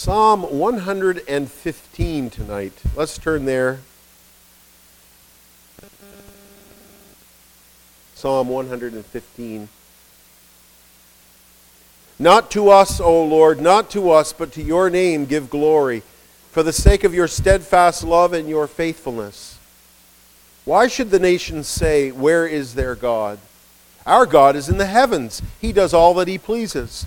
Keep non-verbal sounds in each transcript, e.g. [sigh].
Psalm 115 tonight. Let's turn there. Psalm 115. Not to us, O Lord, not to us, but to your name give glory, for the sake of your steadfast love and your faithfulness. Why should the nations say, Where is their God? Our God is in the heavens. He does all that he pleases.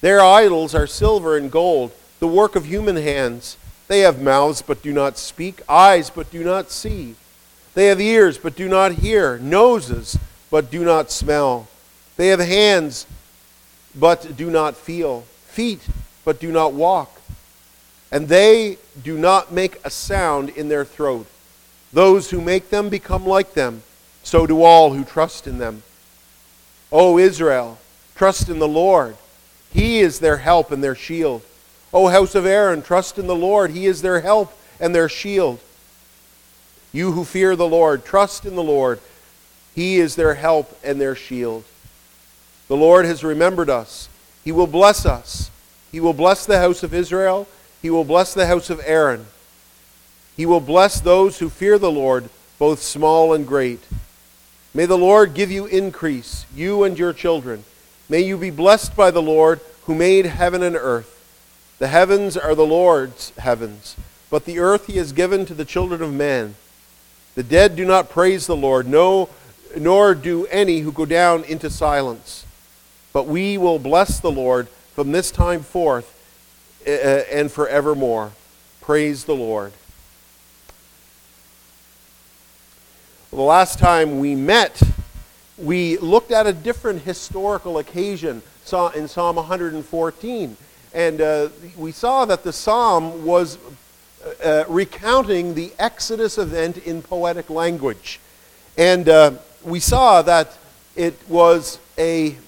Their idols are silver and gold the work of human hands. They have mouths but do not speak, eyes but do not see. They have ears but do not hear, noses but do not smell. They have hands but do not feel, feet but do not walk. And they do not make a sound in their throat. Those who make them become like them. So do all who trust in them. O Israel, trust in the Lord. He is their help and their shield. O house of Aaron, trust in the Lord. He is their help and their shield. You who fear the Lord, trust in the Lord. He is their help and their shield. The Lord has remembered us. He will bless us. He will bless the house of Israel. He will bless the house of Aaron. He will bless those who fear the Lord, both small and great. May the Lord give you increase, you and your children. May you be blessed by the Lord who made heaven and earth. The heavens are the Lord's heavens, but the earth he has given to the children of men. The dead do not praise the Lord, no, nor do any who go down into silence. But we will bless the Lord from this time forth uh, and forevermore. Praise the Lord. Well, the last time we met, we looked at a different historical occasion in Psalm 114. And uh, we saw that the psalm was uh, recounting the Exodus event in poetic language. And uh, we saw that it was a,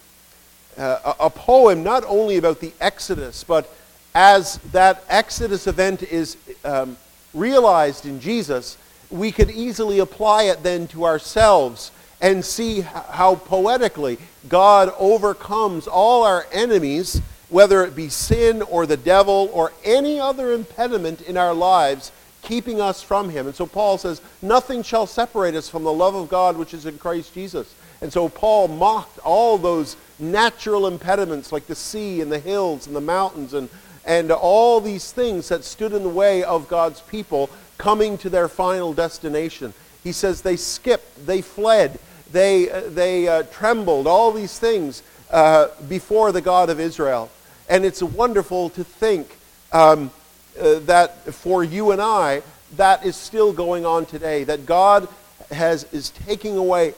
uh, a poem not only about the Exodus, but as that Exodus event is um, realized in Jesus, we could easily apply it then to ourselves and see how poetically God overcomes all our enemies whether it be sin or the devil or any other impediment in our lives keeping us from him. And so Paul says, nothing shall separate us from the love of God which is in Christ Jesus. And so Paul mocked all those natural impediments like the sea and the hills and the mountains and, and all these things that stood in the way of God's people coming to their final destination. He says they skipped, they fled, they, uh, they uh, trembled, all these things uh, before the God of Israel. And it's wonderful to think um, uh, that for you and I, that is still going on today. That God has, is taking away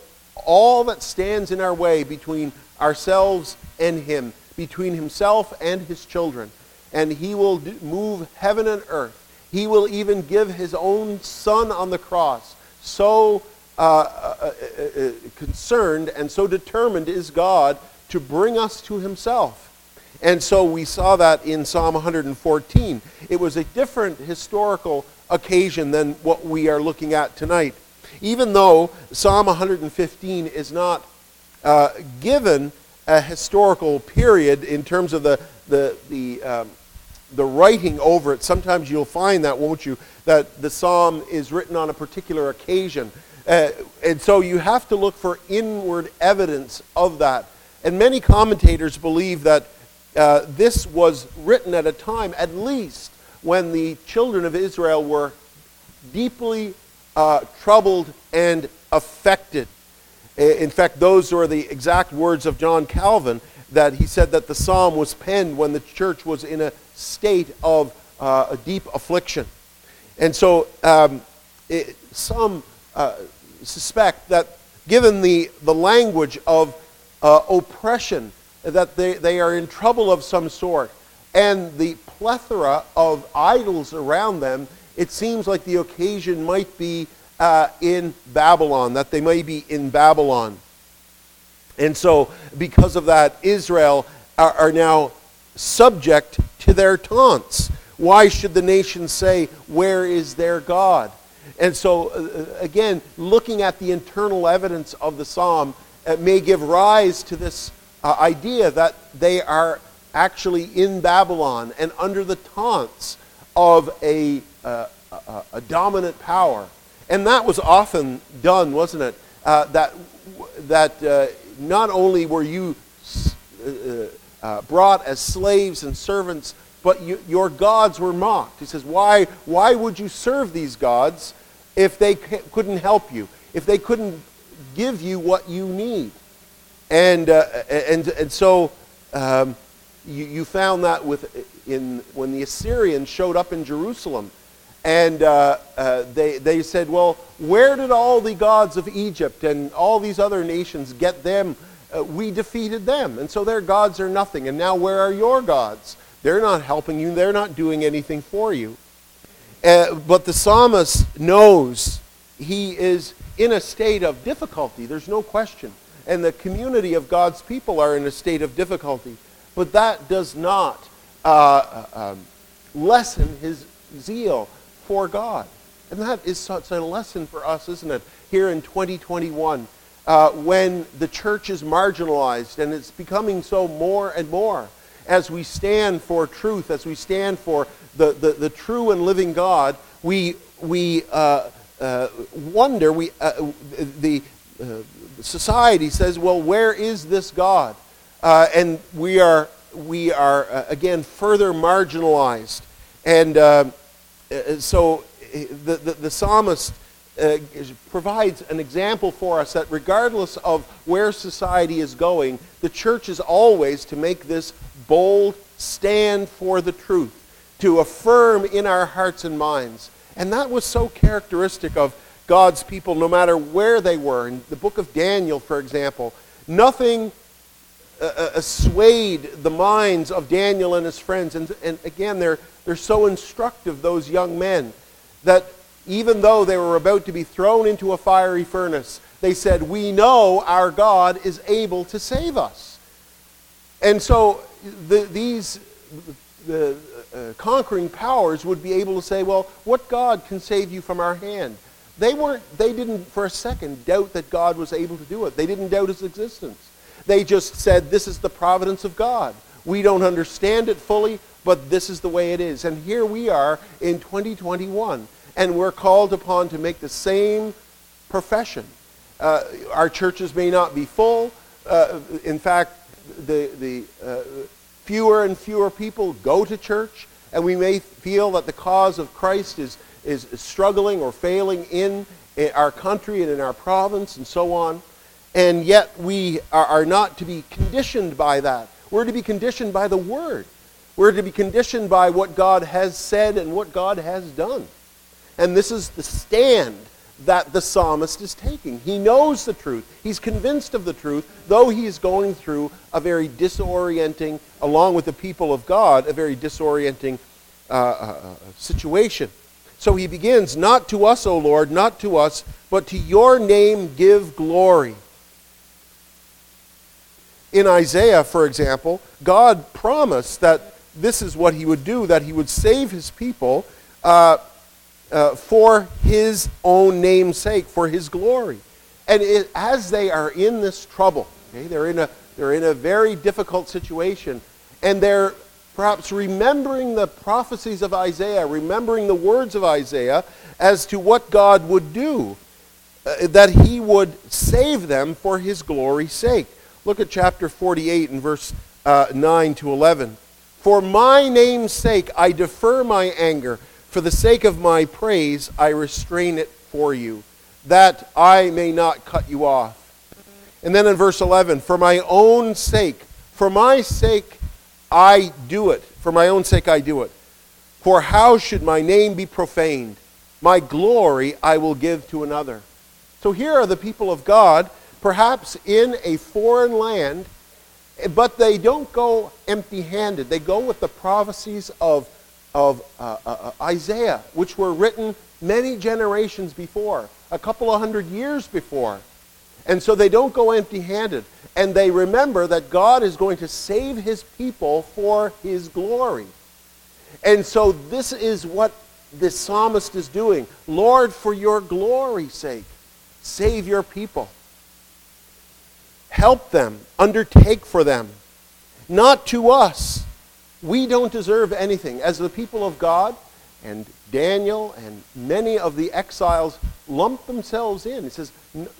all that stands in our way between ourselves and Him, between Himself and His children. And He will do, move heaven and earth. He will even give His own Son on the cross. So uh, uh, uh, uh concerned and so determined is God to bring us to Himself. And so we saw that in Psalm 114. It was a different historical occasion than what we are looking at tonight. Even though Psalm 115 is not uh, given a historical period in terms of the, the, the, um, the writing over it, sometimes you'll find that, won't you, that the psalm is written on a particular occasion. Uh, and so you have to look for inward evidence of that. And many commentators believe that uh, this was written at a time, at least, when the children of Israel were deeply uh, troubled and affected. In fact, those are the exact words of John Calvin that he said that the psalm was penned when the church was in a state of uh, a deep affliction. And so um, it, some uh, suspect that given the, the language of uh, oppression that they, they are in trouble of some sort. And the plethora of idols around them, it seems like the occasion might be uh, in Babylon, that they may be in Babylon. And so, because of that, Israel are, are now subject to their taunts. Why should the nation say, Where is their God? And so, uh, again, looking at the internal evidence of the psalm, it may give rise to this uh, idea that they are actually in Babylon and under the taunts of a, uh, a, a, dominant power. And that was often done, wasn't it? Uh, that that uh, not only were you uh, uh, brought as slaves and servants, but you, your gods were mocked. He says, why, why would you serve these gods if they couldn't help you, if they couldn't give you what you need? And, uh, and, and so um, you, you found that with, in, when the Assyrians showed up in Jerusalem. And uh, uh, they, they said, Well, where did all the gods of Egypt and all these other nations get them? Uh, we defeated them. And so their gods are nothing. And now where are your gods? They're not helping you, they're not doing anything for you. Uh, but the psalmist knows he is in a state of difficulty. There's no question. And the community of God's people are in a state of difficulty. But that does not uh, uh, um, lessen his zeal for God. And that is such a lesson for us, isn't it? Here in 2021, uh, when the church is marginalized and it's becoming so more and more, as we stand for truth, as we stand for the, the, the true and living God, we, we uh, uh, wonder, we, uh, the uh, society says, well, where is this God? Uh, and we are, we are again, further marginalized. And uh, so eh, the, the, the psalmist uh, provides an example for us that regardless of where society is going, the church is always to make this bold stand for the truth, to affirm in our hearts and minds. And that was so characteristic of God's people, no matter where they were. In the book of Daniel, for example, nothing uh, uh swayed the minds of Daniel and his friends. And, and again, they're they're so instructive, those young men, that even though they were about to be thrown into a fiery furnace, they said, We know our God is able to save us. And so the, these the, uh, conquering powers would be able to say, Well, what God can save you from our hand? They, weren't, they didn't for a second doubt that God was able to do it. They didn't doubt his existence. They just said, This is the providence of God. We don't understand it fully, but this is the way it is. And here we are in 2021, and we're called upon to make the same profession. Uh, our churches may not be full. Uh, in fact, the, the uh, fewer and fewer people go to church, and we may feel that the cause of Christ is, is struggling or failing in our country and in our province and so on. And yet we are, not to be conditioned by that. We're to be conditioned by the Word. We're to be conditioned by what God has said and what God has done. And this is the stand that the psalmist is taking. He knows the truth. He's convinced of the truth, though he is going through a very disorienting, along with the people of God, a very disorienting uh, uh, uh situation. So he begins, Not to us, O Lord, not to us, but to your name give glory in Isaiah, for example, God promised that this is what he would do, that he would save his people uh, uh, for his own name's sake, for his glory. And it, as they are in this trouble, okay, they're, in a, they're in a very difficult situation, and they're perhaps remembering the prophecies of Isaiah, remembering the words of Isaiah as to what God would do, uh, that he would save them for his glory's sake. Look at chapter 48 and verse uh, 9 to 11. For my name's sake, I defer my anger. For the sake of my praise, I restrain it for you, that I may not cut you off. And then in verse 11, for my own sake, for my sake, I do it. For my own sake, I do it. For how should my name be profaned? My glory I will give to another. So here are the people of God perhaps in a foreign land, but they don't go empty handed. They go with the prophecies of, of uh, uh, uh, Isaiah, which were written many generations before, a couple of hundred years before. And so they don't go empty handed. And they remember that God is going to save his people for his glory. And so this is what this psalmist is doing. Lord, for your glory's sake, save your people help them, undertake for them. Not to us, We don't deserve anything. As the people of God, and Daniel and many of the exiles lump themselves in. He says,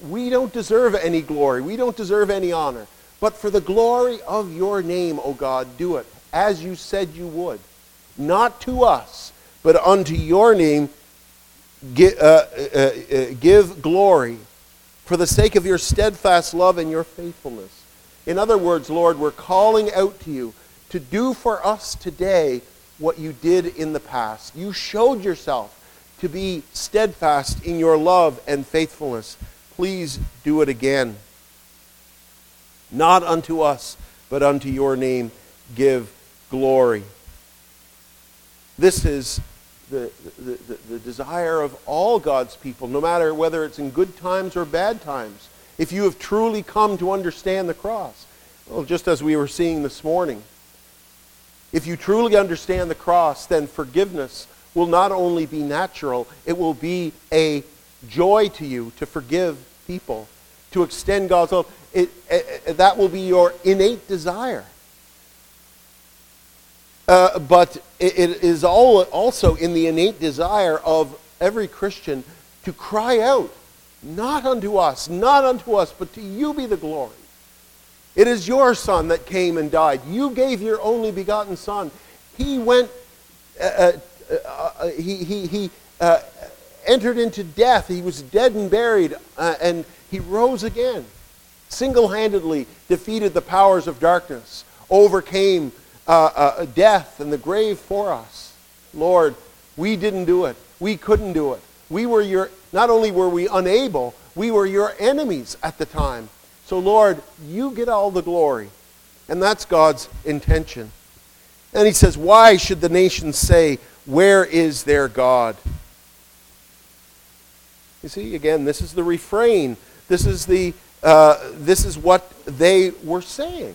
We don't deserve any glory. We don't deserve any honor. But for the glory of your name, O God, do it, as you said you would. Not to us, but unto your name give, uh, uh, uh, give glory for the sake of your steadfast love and your faithfulness. In other words, Lord, we're calling out to you to do for us today what you did in the past. You showed yourself to be steadfast in your love and faithfulness. Please do it again. Not unto us, but unto your name give glory. This is the, the, the, the, desire of all God's people, no matter whether it's in good times or bad times. If you have truly come to understand the cross, well, just as we were seeing this morning, if you truly understand the cross, then forgiveness will not only be natural, it will be a joy to you to forgive people, to extend God's love. It, it, it, that will be your innate desire. Uh, but it, is all, also in the innate desire of every Christian to cry out, not unto us, not unto us, but to you be the glory. It is your son that came and died. You gave your only begotten son. He went, uh, uh, uh, uh he, he, he uh, entered into death. He was dead and buried, uh, and he rose again. Single handedly defeated the powers of darkness, overcame death and the grave for us. Lord, we didn't do it. We couldn't do it. We were your, not only were we unable, we were your enemies at the time. So, Lord, you get all the glory. And that's God's intention. And he says, Why should the nations say, Where is their God? You see, again, this is the refrain. This is, the, uh, this is what they were saying.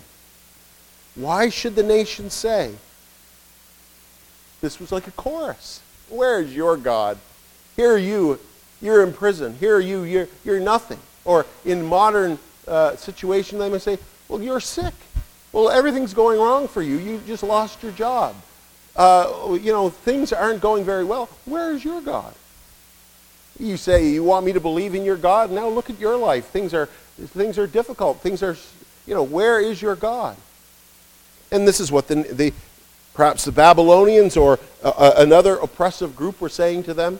Why should the nations say? This was like a chorus. Where is your God? Here are you. You're in prison. Here are you. You're, you're nothing. Or in modern uh, situation, they may say, well, you're sick. Well, everything's going wrong for you. You just lost your job. Uh, you know, things aren't going very well. Where is your God? You say, you want me to believe in your God? Now look at your life. Things are, things are difficult. Things are, you know, where is your God? And this is what the, the perhaps the Babylonians or another oppressive group were saying to them.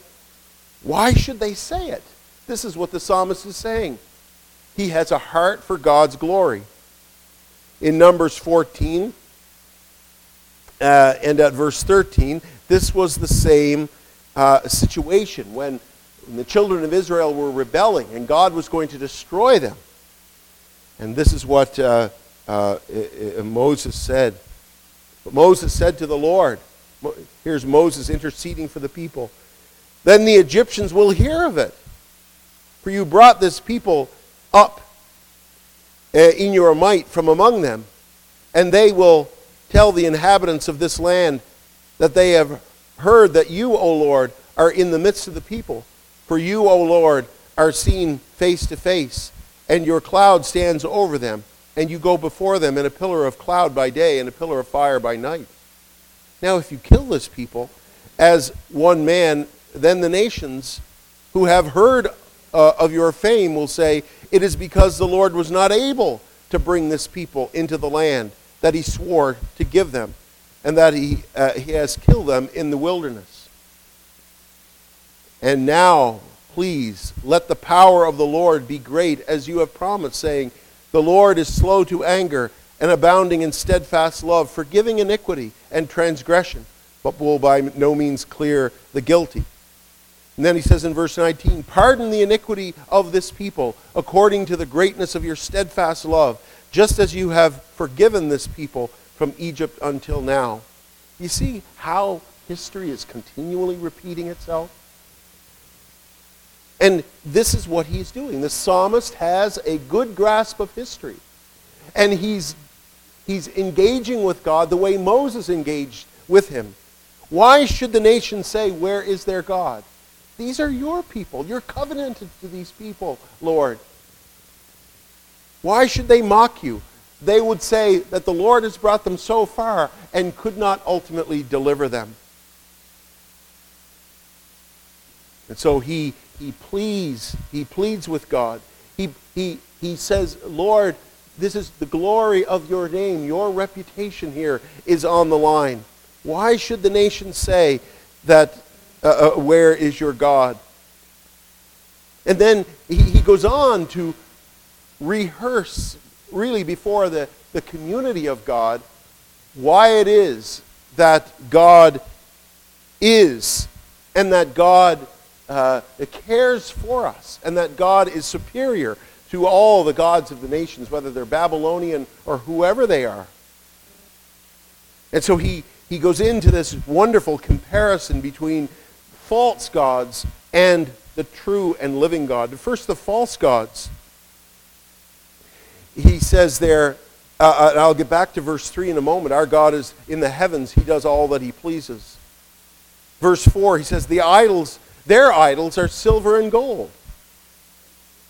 Why should they say it? This is what the psalmist is saying. He has a heart for God's glory. In Numbers 14 uh, and at verse 13, this was the same uh, situation when, when the children of Israel were rebelling and God was going to destroy them. And this is what uh, uh Moses said. But Moses said to the Lord, here's Moses interceding for the people, then the Egyptians will hear of it. For you brought this people up uh, in your might from among them, and they will tell the inhabitants of this land that they have heard that you, O Lord, are in the midst of the people. For you, O Lord, are seen face to face, and your cloud stands over them, and you go before them in a pillar of cloud by day and a pillar of fire by night. Now, if you kill this people as one man, then the nations who have heard uh, of your fame will say, It is because the Lord was not able to bring this people into the land that he swore to give them, and that he, uh, he has killed them in the wilderness. And now, please, let the power of the Lord be great as you have promised, saying, The Lord is slow to anger and abounding in steadfast love, forgiving iniquity and transgression, but will by no means clear the guilty. And then he says in verse 19, Pardon the iniquity of this people according to the greatness of your steadfast love, just as you have forgiven this people from Egypt until now. You see how history is continually repeating itself? And this is what he's doing. The psalmist has a good grasp of history. And he's, he's engaging with God the way Moses engaged with him. Why should the nation say, Where is their God? These are your people. You're covenanted to these people, Lord. Why should they mock you? they would say that the Lord has brought them so far and could not ultimately deliver them. And so he, he pleads, he pleads with God. He, he, he says, Lord, this is the glory of your name. Your reputation here is on the line. Why should the nations say that, uh, uh, where is your God? And then he, he goes on to rehearse, really before the, the community of God, why it is that God is and that God uh, cares for us and that God is superior to all the gods of the nations, whether they're Babylonian or whoever they are. And so he, he goes into this wonderful comparison between false gods and the true and living God. First, the false gods. He says there, uh, uh I'll get back to verse 3 in a moment. Our God is in the heavens, He does all that He pleases. Verse 4, he says, The idols their idols are silver and gold,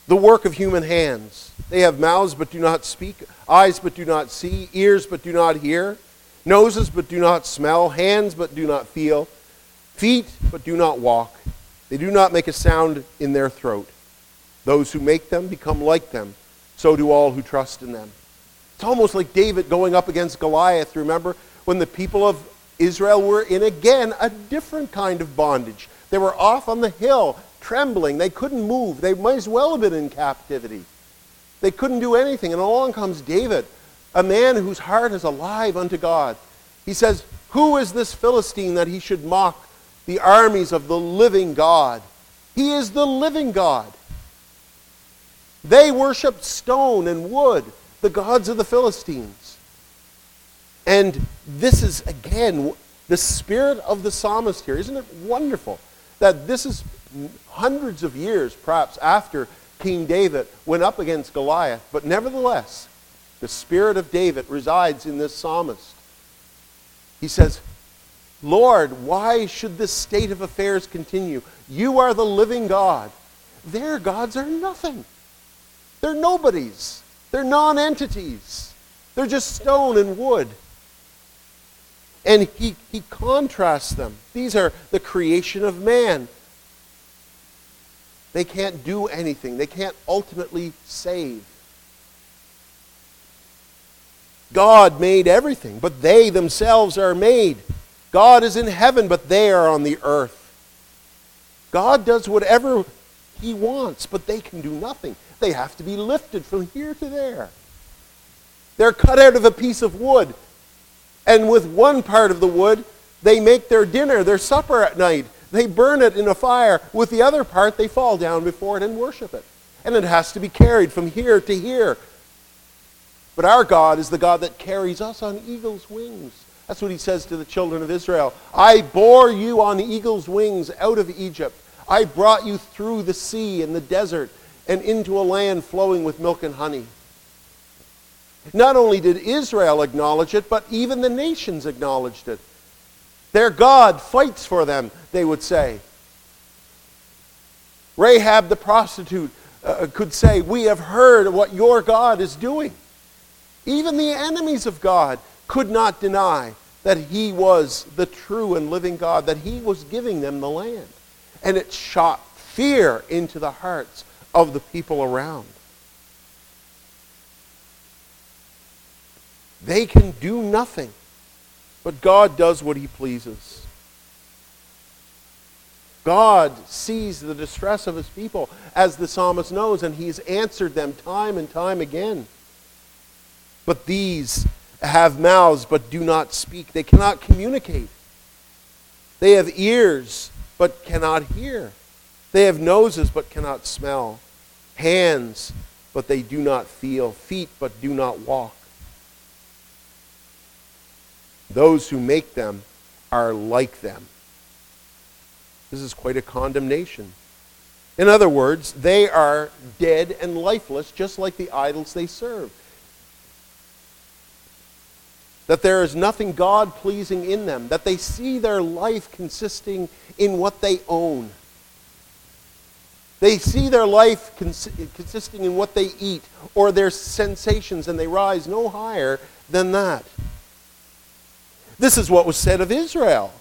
the work of human hands. They have mouths but do not speak, eyes but do not see, ears but do not hear, noses but do not smell, hands but do not feel, feet but do not walk. They do not make a sound in their throat. Those who make them become like them. So do all who trust in them. It's almost like David going up against Goliath, remember? When the people of Israel were in, again, a different kind of bondage. They were off on the hill, trembling. They couldn't move. They might as well have been in captivity. They couldn't do anything. And along comes David, a man whose heart is alive unto God. He says, Who is this Philistine that he should mock the armies of the living God? He is the living God. They worshiped stone and wood, the gods of the Philistines. And this is, again, the spirit of the psalmist here. Isn't it wonderful? that this is hundreds of years, perhaps, after King David went up against Goliath. But nevertheless, the spirit of David resides in this psalmist. He says, Lord, why should this state of affairs continue? You are the living God. Their gods are nothing. They're nobodies. They're non-entities. They're just stone and wood. And he, he contrasts them. These are the creation of man. They can't do anything, they can't ultimately save. God made everything, but they themselves are made. God is in heaven, but they are on the earth. God does whatever he wants, but they can do nothing. They have to be lifted from here to there. They're cut out of a piece of wood. And with one part of the wood, they make their dinner, their supper at night. They burn it in a fire. With the other part, they fall down before it and worship it. And it has to be carried from here to here. But our God is the God that carries us on eagle's wings. That's what he says to the children of Israel. I bore you on the eagle's wings out of Egypt. I brought you through the sea and the desert and into a land flowing with milk and honey. Not only did Israel acknowledge it, but even the nations acknowledged it. Their God fights for them, they would say. Rahab the prostitute uh, could say, We have heard what your God is doing. Even the enemies of God could not deny that he was the true and living God, that he was giving them the land. And it shot fear into the hearts of the people around. They can do nothing, but God does what he pleases. God sees the distress of his people, as the psalmist knows, and he's answered them time and time again. But these have mouths but do not speak. They cannot communicate. They have ears but cannot hear. They have noses but cannot smell. Hands but they do not feel. Feet but do not walk. Those who make them are like them. This is quite a condemnation. In other words, they are dead and lifeless, just like the idols they serve. That there is nothing God pleasing in them, that they see their life consisting in what they own. They see their life cons- consisting in what they eat or their sensations, and they rise no higher than that. This is what was said of Israel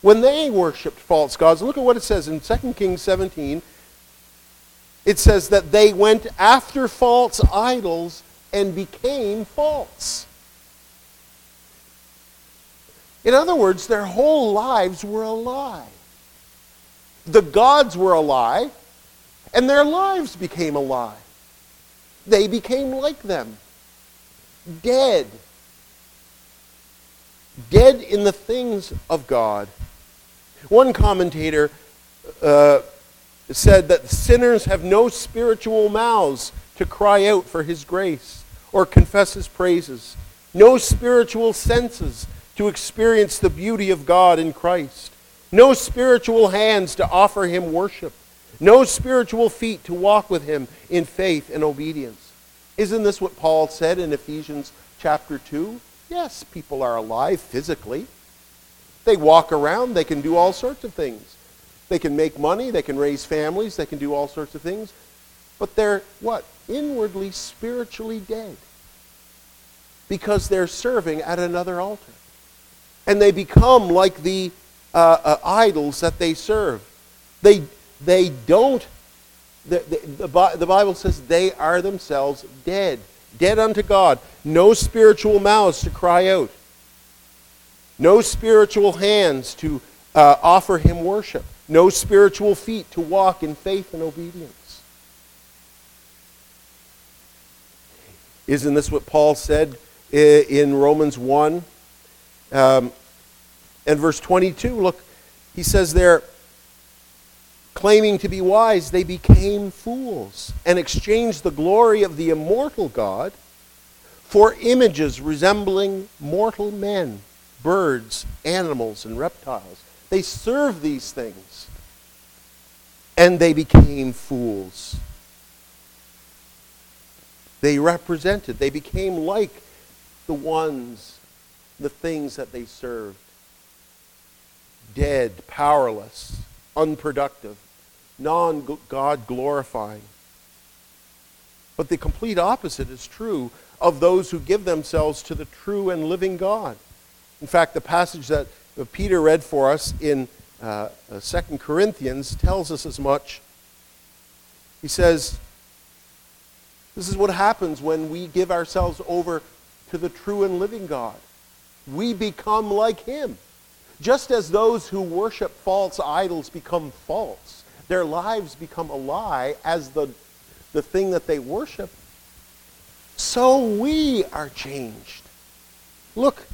when they worshiped false gods. Look at what it says in 2 Kings 17. It says that they went after false idols and became false. In other words, their whole lives were a lie. The gods were a lie, and their lives became a lie. They became like them, dead. Dead in the things of God. One commentator uh, said that sinners have no spiritual mouths to cry out for his grace or confess his praises, no spiritual senses to experience the beauty of God in Christ, no spiritual hands to offer him worship, no spiritual feet to walk with him in faith and obedience. Isn't this what Paul said in Ephesians chapter 2? Yes, people are alive physically. They walk around, they can do all sorts of things. They can make money, they can raise families, they can do all sorts of things. But they're what? Inwardly, spiritually dead. Because they're serving at another altar. And they become like the uh, uh, idols that they serve. They, they don't, the, the, the, the Bible says they are themselves dead. Dead unto God. No spiritual mouths to cry out. No spiritual hands to uh, offer him worship. No spiritual feet to walk in faith and obedience. Isn't this what Paul said in Romans 1 um, and verse 22? Look, he says there, claiming to be wise, they became fools and exchanged the glory of the immortal God for images resembling mortal men, birds, animals, and reptiles. They served these things and they became fools. They represented, they became like the ones, the things that they served. Dead, powerless, unproductive, non God glorifying. But the complete opposite is true of those who give themselves to the true and living God. In fact, the passage that Peter read for us in uh, uh, 2 Corinthians tells us as much. He says, This is what happens when we give ourselves over to the true and living God. We become like Him. Just as those who worship false idols become false, their lives become a lie as the, the thing that they worship, so we are changed. Look,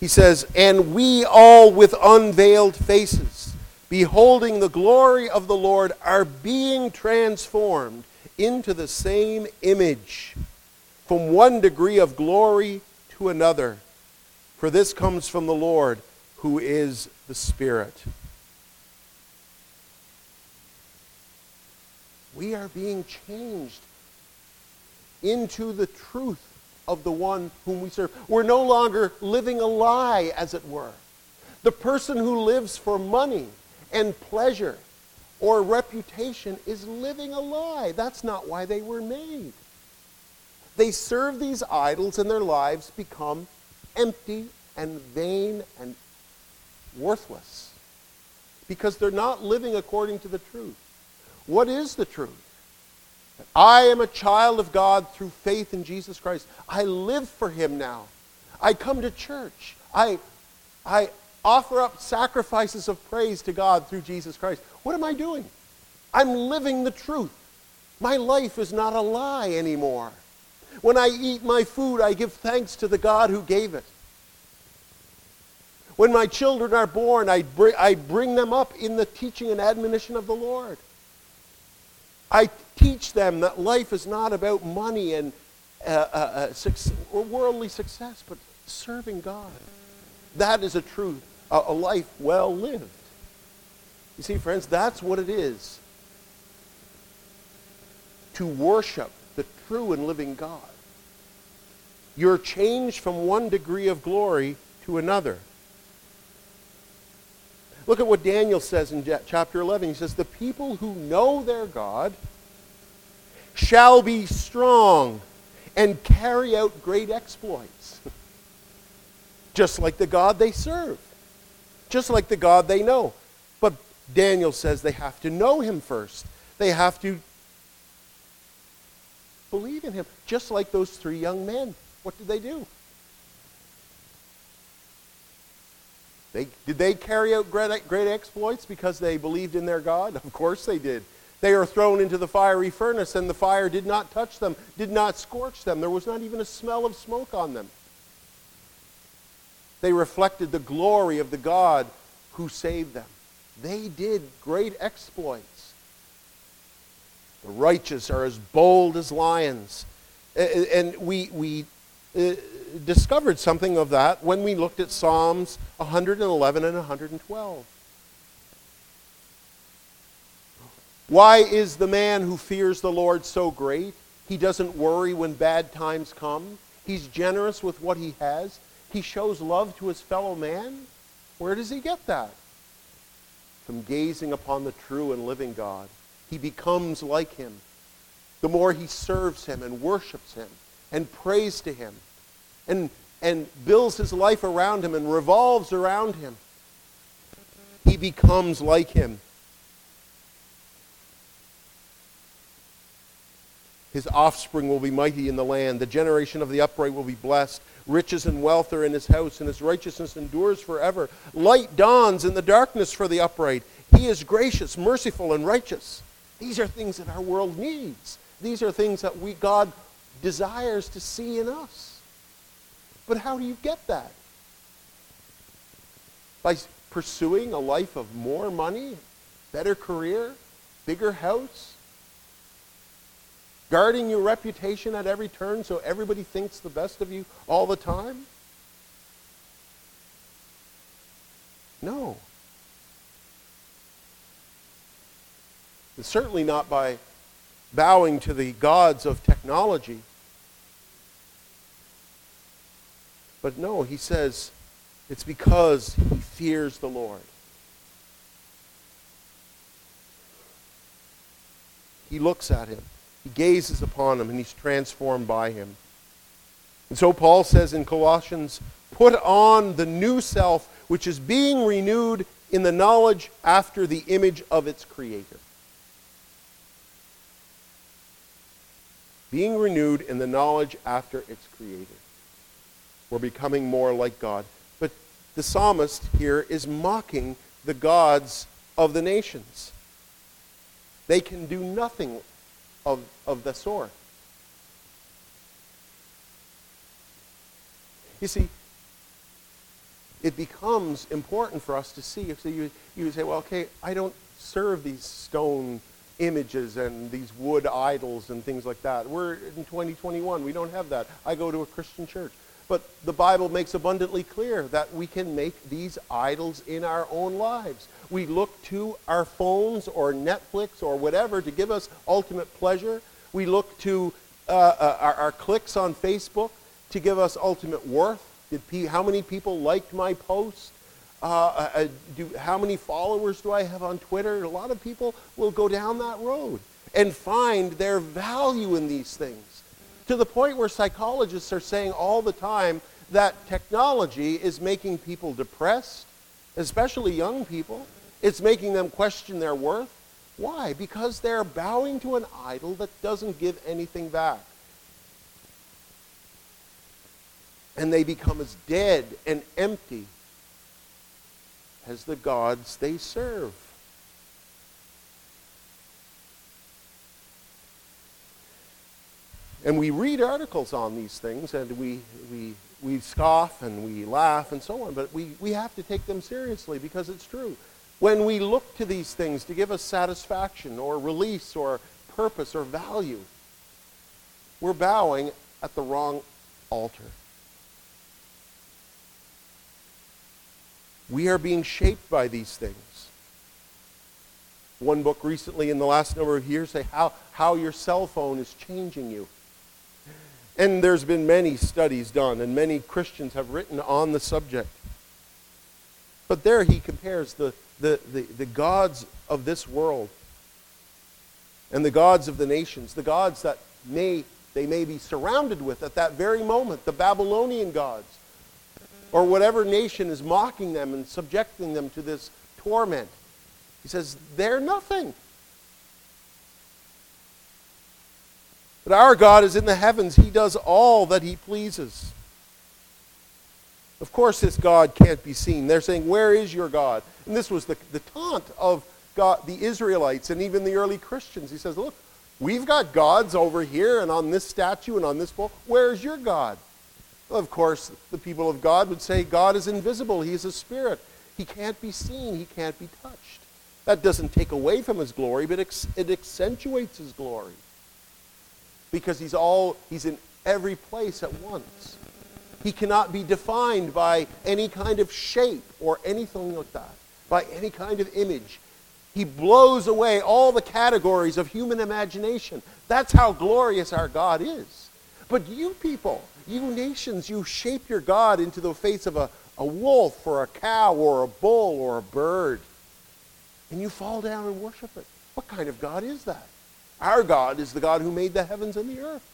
he says, and we all with unveiled faces, beholding the glory of the Lord, are being transformed into the same image, from one degree of glory to another. For this comes from the Lord, who is the Spirit. We are being changed into the truth of the one whom we serve. We're no longer living a lie, as it were. The person who lives for money and pleasure or reputation is living a lie. That's not why they were made. They serve these idols and their lives become empty and vain and worthless because they're not living according to the truth. What is the truth? I am a child of God through faith in Jesus Christ. I live for him now. I come to church. I, I offer up sacrifices of praise to God through Jesus Christ. What am I doing? I'm living the truth. My life is not a lie anymore. When I eat my food, I give thanks to the God who gave it. When my children are born, I bring, I bring them up in the teaching and admonition of the Lord. I teach them that life is not about money and uh, uh, uh, success, or worldly success, but serving God. That is a truth, a, a life well lived. You see, friends, that's what it is to worship the true and living God. You're changed from one degree of glory to another. Look at what Daniel says in chapter 11. He says, The people who know their God shall be strong and carry out great exploits. Just like the God they serve. Just like the God they know. But Daniel says they have to know him first. They have to believe in him. Just like those three young men. What did they do? They, did they carry out great, great exploits because they believed in their God? Of course they did. They are thrown into the fiery furnace, and the fire did not touch them, did not scorch them. There was not even a smell of smoke on them. They reflected the glory of the God who saved them. They did great exploits. The righteous are as bold as lions. And we, we uh, discovered something of that when we looked at Psalms 111 and 112. Why is the man who fears the Lord so great? He doesn't worry when bad times come. He's generous with what he has. He shows love to his fellow man. Where does he get that? From gazing upon the true and living God. He becomes like him. The more he serves him and worships him and prays to him and, and builds his life around him and revolves around him, he becomes like him. His offspring will be mighty in the land. The generation of the upright will be blessed. Riches and wealth are in his house, and his righteousness endures forever. Light dawns in the darkness for the upright. He is gracious, merciful, and righteous. These are things that our world needs. These are things that we, God desires to see in us. But how do you get that? By pursuing a life of more money, better career, bigger house, guarding your reputation at every turn so everybody thinks the best of you all the time? No. It's certainly not by bowing to the gods of technology. But no, he says it's because he fears the Lord. He looks at him. He gazes upon him and he's transformed by him. And so Paul says in Colossians, put on the new self, which is being renewed in the knowledge after the image of its creator. Being renewed in the knowledge after its creator. We're becoming more like God. But the psalmist here is mocking the gods of the nations. They can do nothing of, of the sort. You see, it becomes important for us to see. So you, you say, well, okay, I don't serve these stone images and these wood idols and things like that. We're in 2021. We don't have that. I go to a Christian church. But the Bible makes abundantly clear that we can make these idols in our own lives. We look to our phones or Netflix or whatever to give us ultimate pleasure. We look to uh, uh, our, our, clicks on Facebook to give us ultimate worth. Did how many people liked my post? Uh, uh, uh, do, how many followers do I have on Twitter? A lot of people will go down that road and find their value in these things to the point where psychologists are saying all the time that technology is making people depressed, especially young people. It's making them question their worth. Why? Because they're bowing to an idol that doesn't give anything back. And they become as dead and empty as the gods they serve. And we read articles on these things and we, we, we scoff and we laugh and so on, but we, we have to take them seriously because it's true. When we look to these things to give us satisfaction or release or purpose or value, we're bowing at the wrong altar. We are being shaped by these things. One book recently in the last number of years say how, how your cell phone is changing you. And there's been many studies done, and many Christians have written on the subject. But there he compares the, the, the, the gods of this world and the gods of the nations, the gods that may they may be surrounded with at that very moment, the Babylonian gods, or whatever nation is mocking them and subjecting them to this torment. He says, they're nothing. But our God is in the heavens. He does all that he pleases. Of course, this God can't be seen. They're saying, Where is your God? And this was the, the taunt of God, the Israelites and even the early Christians. He says, Look, we've got gods over here and on this statue and on this pole. Where's your God? Of course, the people of God would say, God is invisible. He is a spirit. He can't be seen. He can't be touched. That doesn't take away from his glory, but it accentuates his glory. Because he's all he's in every place at once. He cannot be defined by any kind of shape or anything like that, by any kind of image. He blows away all the categories of human imagination. That's how glorious our God is. But you people, you nations, you shape your God into the face of a, a wolf or a cow or a bull or a bird. And you fall down and worship it. What kind of God is that? Our God is the God who made the heavens and the earth.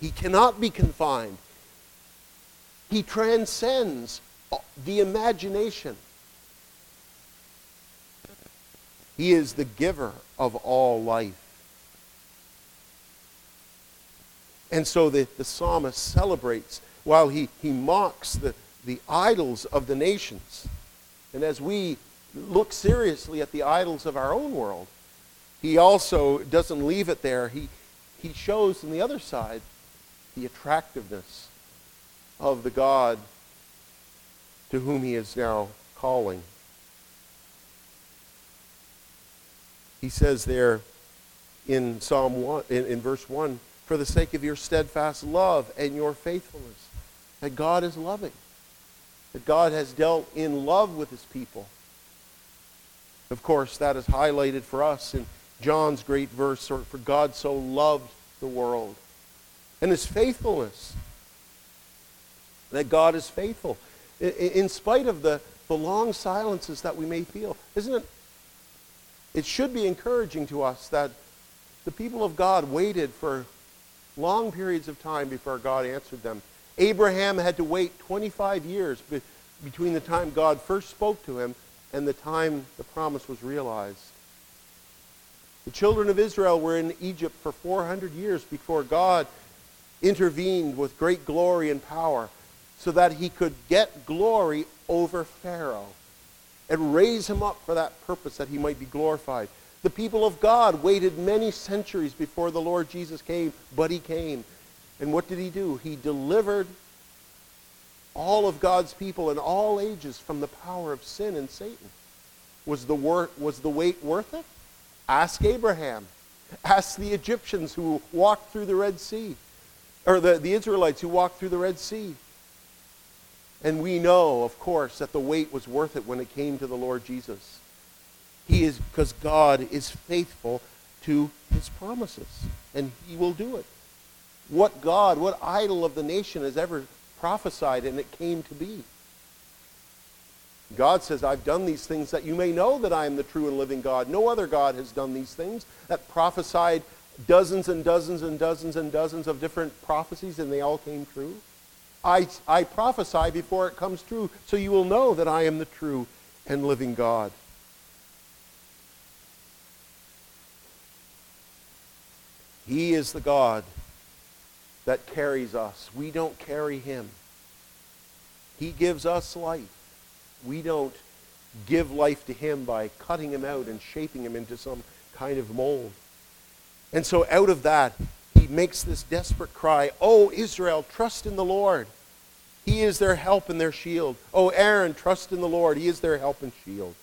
He cannot be confined. He transcends the imagination. He is the giver of all life. And so the, the psalmist celebrates while he, he mocks the, the idols of the nations. And as we look seriously at the idols of our own world, he also doesn't leave it there. He, he shows on the other side the attractiveness of the God to whom he is now calling. He says there in Psalm 1, in, in verse 1, for the sake of your steadfast love and your faithfulness, that God is loving, that God has dealt in love with his people. Of course, that is highlighted for us in John's great verse, for God so loved the world and his faithfulness. That God is faithful. In spite of the, the long silences that we may feel. Isn't it? It should be encouraging to us that the people of God waited for long periods of time before God answered them. Abraham had to wait 25 years be- between the time God first spoke to him and the time the promise was realized. The children of Israel were in Egypt for 400 years before God intervened with great glory and power so that he could get glory over Pharaoh and raise him up for that purpose that he might be glorified. The people of God waited many centuries before the Lord Jesus came, but he came. And what did he do? He delivered all of God's people in all ages from the power of sin and Satan. Was the, wor- was the wait worth it? Ask Abraham. Ask the Egyptians who walked through the Red Sea or the, the Israelites who walked through the Red Sea. And we know, of course, that the wait was worth it when it came to the Lord Jesus. He is because God is faithful to his promises, and he will do it. What God, what idol of the nation has ever prophesied and it came to be? God says, I've done these things that you may know that I am the true and living God. No other God has done these things that prophesied dozens and dozens and dozens and dozens of different prophecies, and they all came true. I, I prophesy before it comes true, so you will know that I am the true and living God. He is the God that carries us. We don't carry him. He gives us life. We don't give life to him by cutting him out and shaping him into some kind of mold. And so out of that, he makes this desperate cry, Oh, Israel, trust in the Lord. He is their help and their shield. Oh, Aaron, trust in the Lord. He is their help and shield.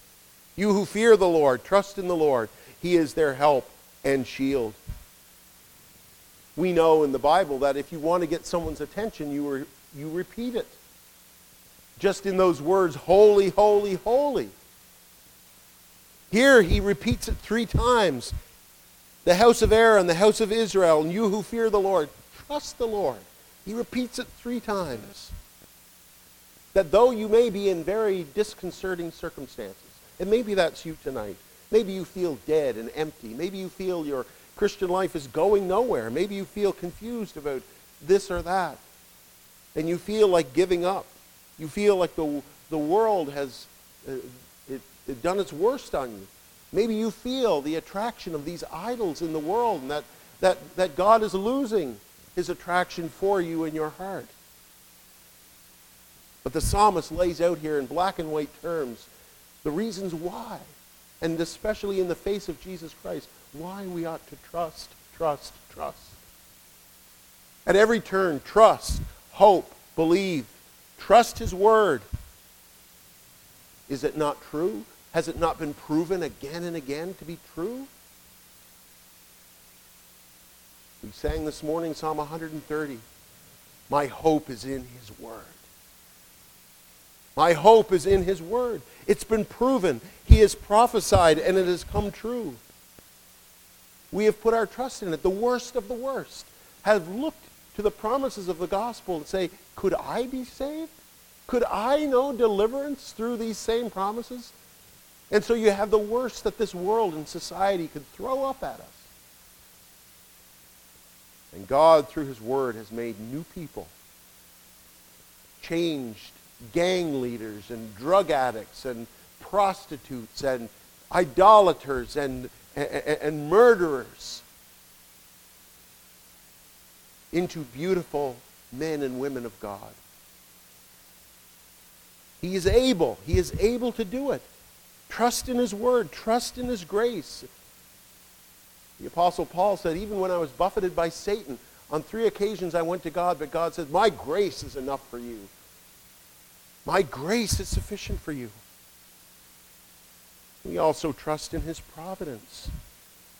You who fear the Lord, trust in the Lord. He is their help and shield. We know in the Bible that if you want to get someone's attention, you, re- you repeat it. Just in those words, holy, holy, holy. Here he repeats it three times the house of Aaron, the house of Israel, and you who fear the Lord, trust the Lord. He repeats it three times. That though you may be in very disconcerting circumstances, and maybe that's you tonight, maybe you feel dead and empty, maybe you feel your Christian life is going nowhere, maybe you feel confused about this or that, and you feel like giving up. You feel like the, the world has uh, it, it done its worst on you. Maybe you feel the attraction of these idols in the world and that, that, that God is losing his attraction for you in your heart. But the psalmist lays out here in black and white terms the reasons why, and especially in the face of Jesus Christ, why we ought to trust, trust, trust. At every turn, trust, hope, believe, trust his word. Is it not true? Has it not been proven again and again to be true? We sang this morning Psalm 130. My hope is in his word. My hope is in his word. It's been proven. He has prophesied and it has come true. We have put our trust in it. The worst of the worst have looked to the promises of the gospel and say, could I be saved? Could I know deliverance through these same promises? And so you have the worst that this world and society could throw up at us. And God, through his word, has made new people, changed gang leaders and drug addicts and prostitutes and idolaters and, and, and murderers into beautiful men and women of God. He is able. He is able to do it. Trust in his word. Trust in his grace. The Apostle Paul said, even when I was buffeted by Satan, on three occasions I went to God, but God said, My grace is enough for you. My grace is sufficient for you. We also trust in his providence,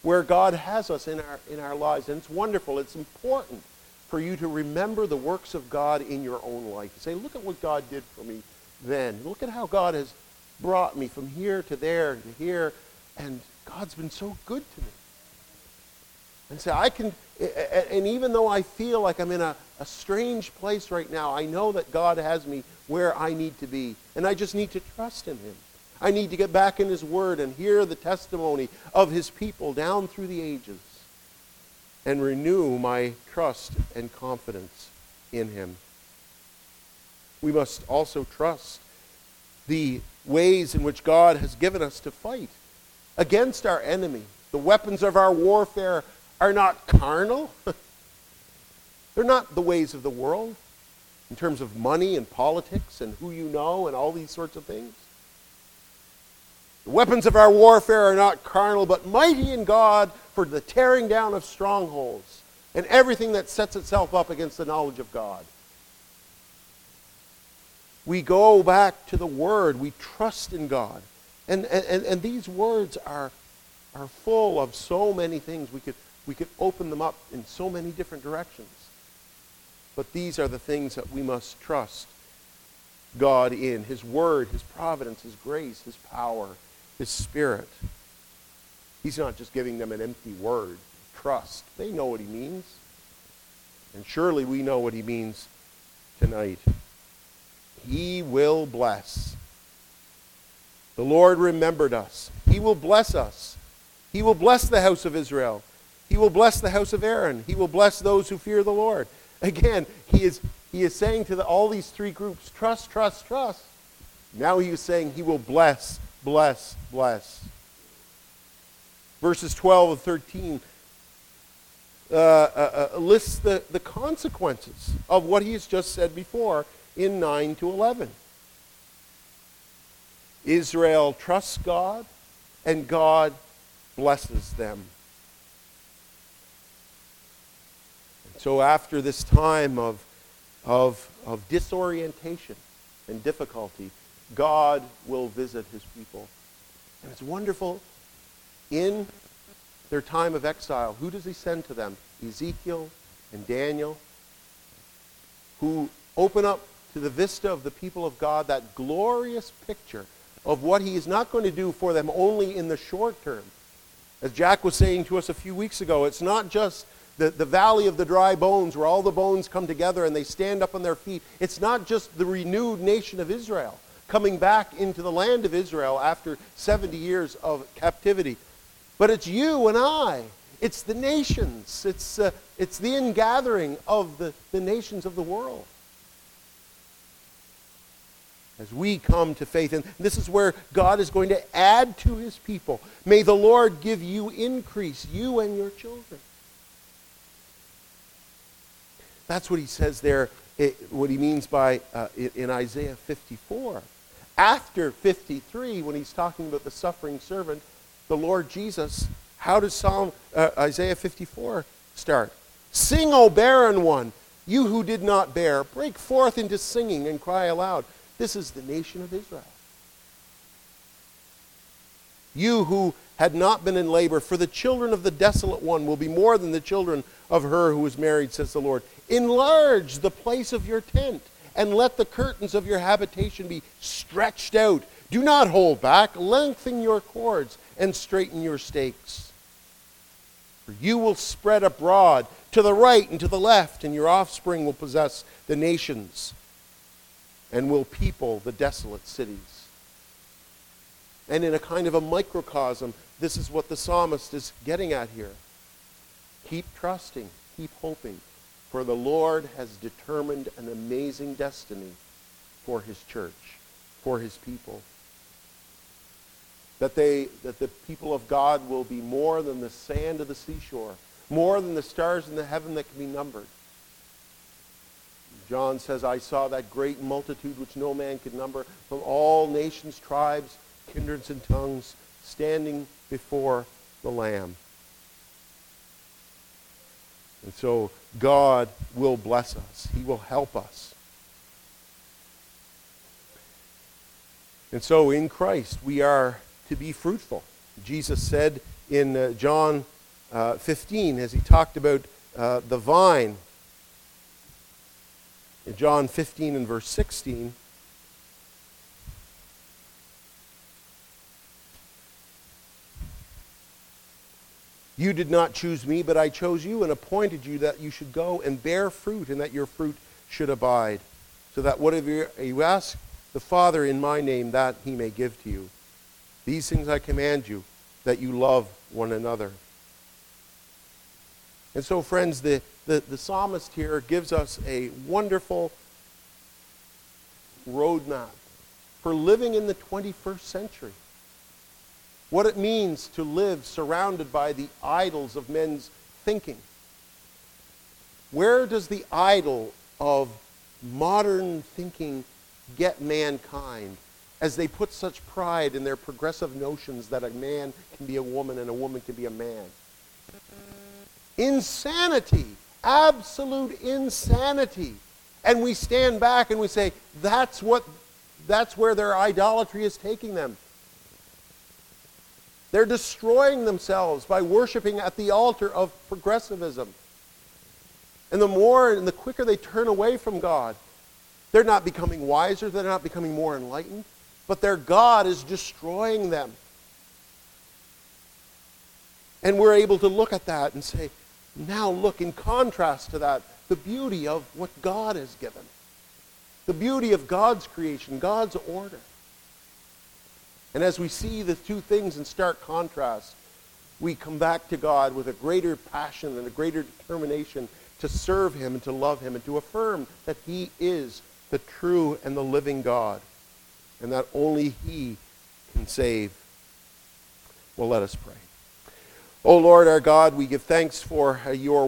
where God has us in our, in our lives. And it's wonderful. It's important for you to remember the works of God in your own life. say, look at what God did for me then. Look at how God has brought me from here to there to here. And God's been so good to me. And say, I can, and even though I feel like I'm in a, a strange place right now, I know that God has me where I need to be. And I just need to trust in him. I need to get back in his word and hear the testimony of his people down through the ages and renew my trust and confidence in him. We must also trust the ways in which God has given us to fight against our enemy. The weapons of our warfare are not carnal. [laughs] They're not the ways of the world in terms of money and politics and who you know and all these sorts of things. The weapons of our warfare are not carnal, but mighty in God for the tearing down of strongholds and everything that sets itself up against the knowledge of God. We go back to the Word. We trust in God. And, and, and these words are, are full of so many things. We could we could open them up in so many different directions. But these are the things that we must trust God in His Word, His providence, His grace, His power, His Spirit. He's not just giving them an empty word. Trust. They know what He means. And surely we know what He means tonight. He will bless. The Lord remembered us. He will bless us. He will bless the house of Israel. He will bless the house of Aaron. He will bless those who fear the Lord. [laughs] Again, he is, he is saying to the, all these three groups, trust, trust, trust. Now he is saying he will bless, bless, bless. Verses 12 and 13 uh, uh, uh, lists the, the consequences of what he has just said before in 9 to 11. Israel trusts God, and God blesses them. And So after this time of, of, of disorientation and difficulty, God will visit his people. And it's wonderful. In their time of exile, who does he send to them? Ezekiel and Daniel, who open up to the vista of the people of God that glorious picture of what he is not going to do for them only in the short term. As Jack was saying to us a few weeks ago, it's not just the, the valley of the dry bones, where all the bones come together and they stand up on their feet. It's not just the renewed nation of Israel coming back into the land of Israel after 70 years of captivity, but it's you and I. It's the nations. It's, uh, it's the ingathering of the, the nations of the world. As we come to faith, and this is where God is going to add to his people. May the Lord give you increase, you and your children. That's what he says there, it, what he means by uh, in Isaiah 54. After 53, when he's talking about the suffering servant, the Lord Jesus, how does Psalm uh, Isaiah 54 start? Sing, O barren one, you who did not bear, break forth into singing and cry aloud. This is the nation of Israel. You who had not been in labor, for the children of the desolate one will be more than the children of her who is married, says the Lord. Enlarge the place of your tent, and let the curtains of your habitation be stretched out. Do not hold back. Lengthen your cords and straighten your stakes. For you will spread abroad to the right and to the left, and your offspring will possess the nations and will people the desolate cities. And in a kind of a microcosm, this is what the psalmist is getting at here. Keep trusting, keep hoping, for the Lord has determined an amazing destiny for his church, for his people. That, they, that the people of God will be more than the sand of the seashore, more than the stars in the heaven that can be numbered. John says, I saw that great multitude which no man could number from all nations, tribes, kindreds, and tongues standing before the Lamb. And so God will bless us. He will help us. And so in Christ we are to be fruitful. Jesus said in uh, John uh, 15 as he talked about uh, the vine in John 15 and verse 16, You did not choose me, but I chose you and appointed you that you should go and bear fruit, and that your fruit should abide, so that whatever you ask the Father in my name, that he may give to you. These things I command you, that you love one another. And so, friends, the, the, the psalmist here gives us a wonderful roadmap for living in the 21st century. What it means to live surrounded by the idols of men's thinking. Where does the idol of modern thinking get mankind as they put such pride in their progressive notions that a man can be a woman and a woman can be a man? Insanity. Absolute insanity. And we stand back and we say, that's what that's where their idolatry is taking them. They're destroying themselves by worshiping at the altar of progressivism. And the more and the quicker they turn away from God, they're not becoming wiser, they're not becoming more enlightened, but their God is destroying them. And we're able to look at that and say, now look in contrast to that, the beauty of what God has given. The beauty of God's creation, God's order. And as we see the two things in stark contrast, we come back to God with a greater passion and a greater determination to serve him and to love him and to affirm that he is the true and the living God and that only he can save. Well, let us pray. O Lord our God, we give thanks for your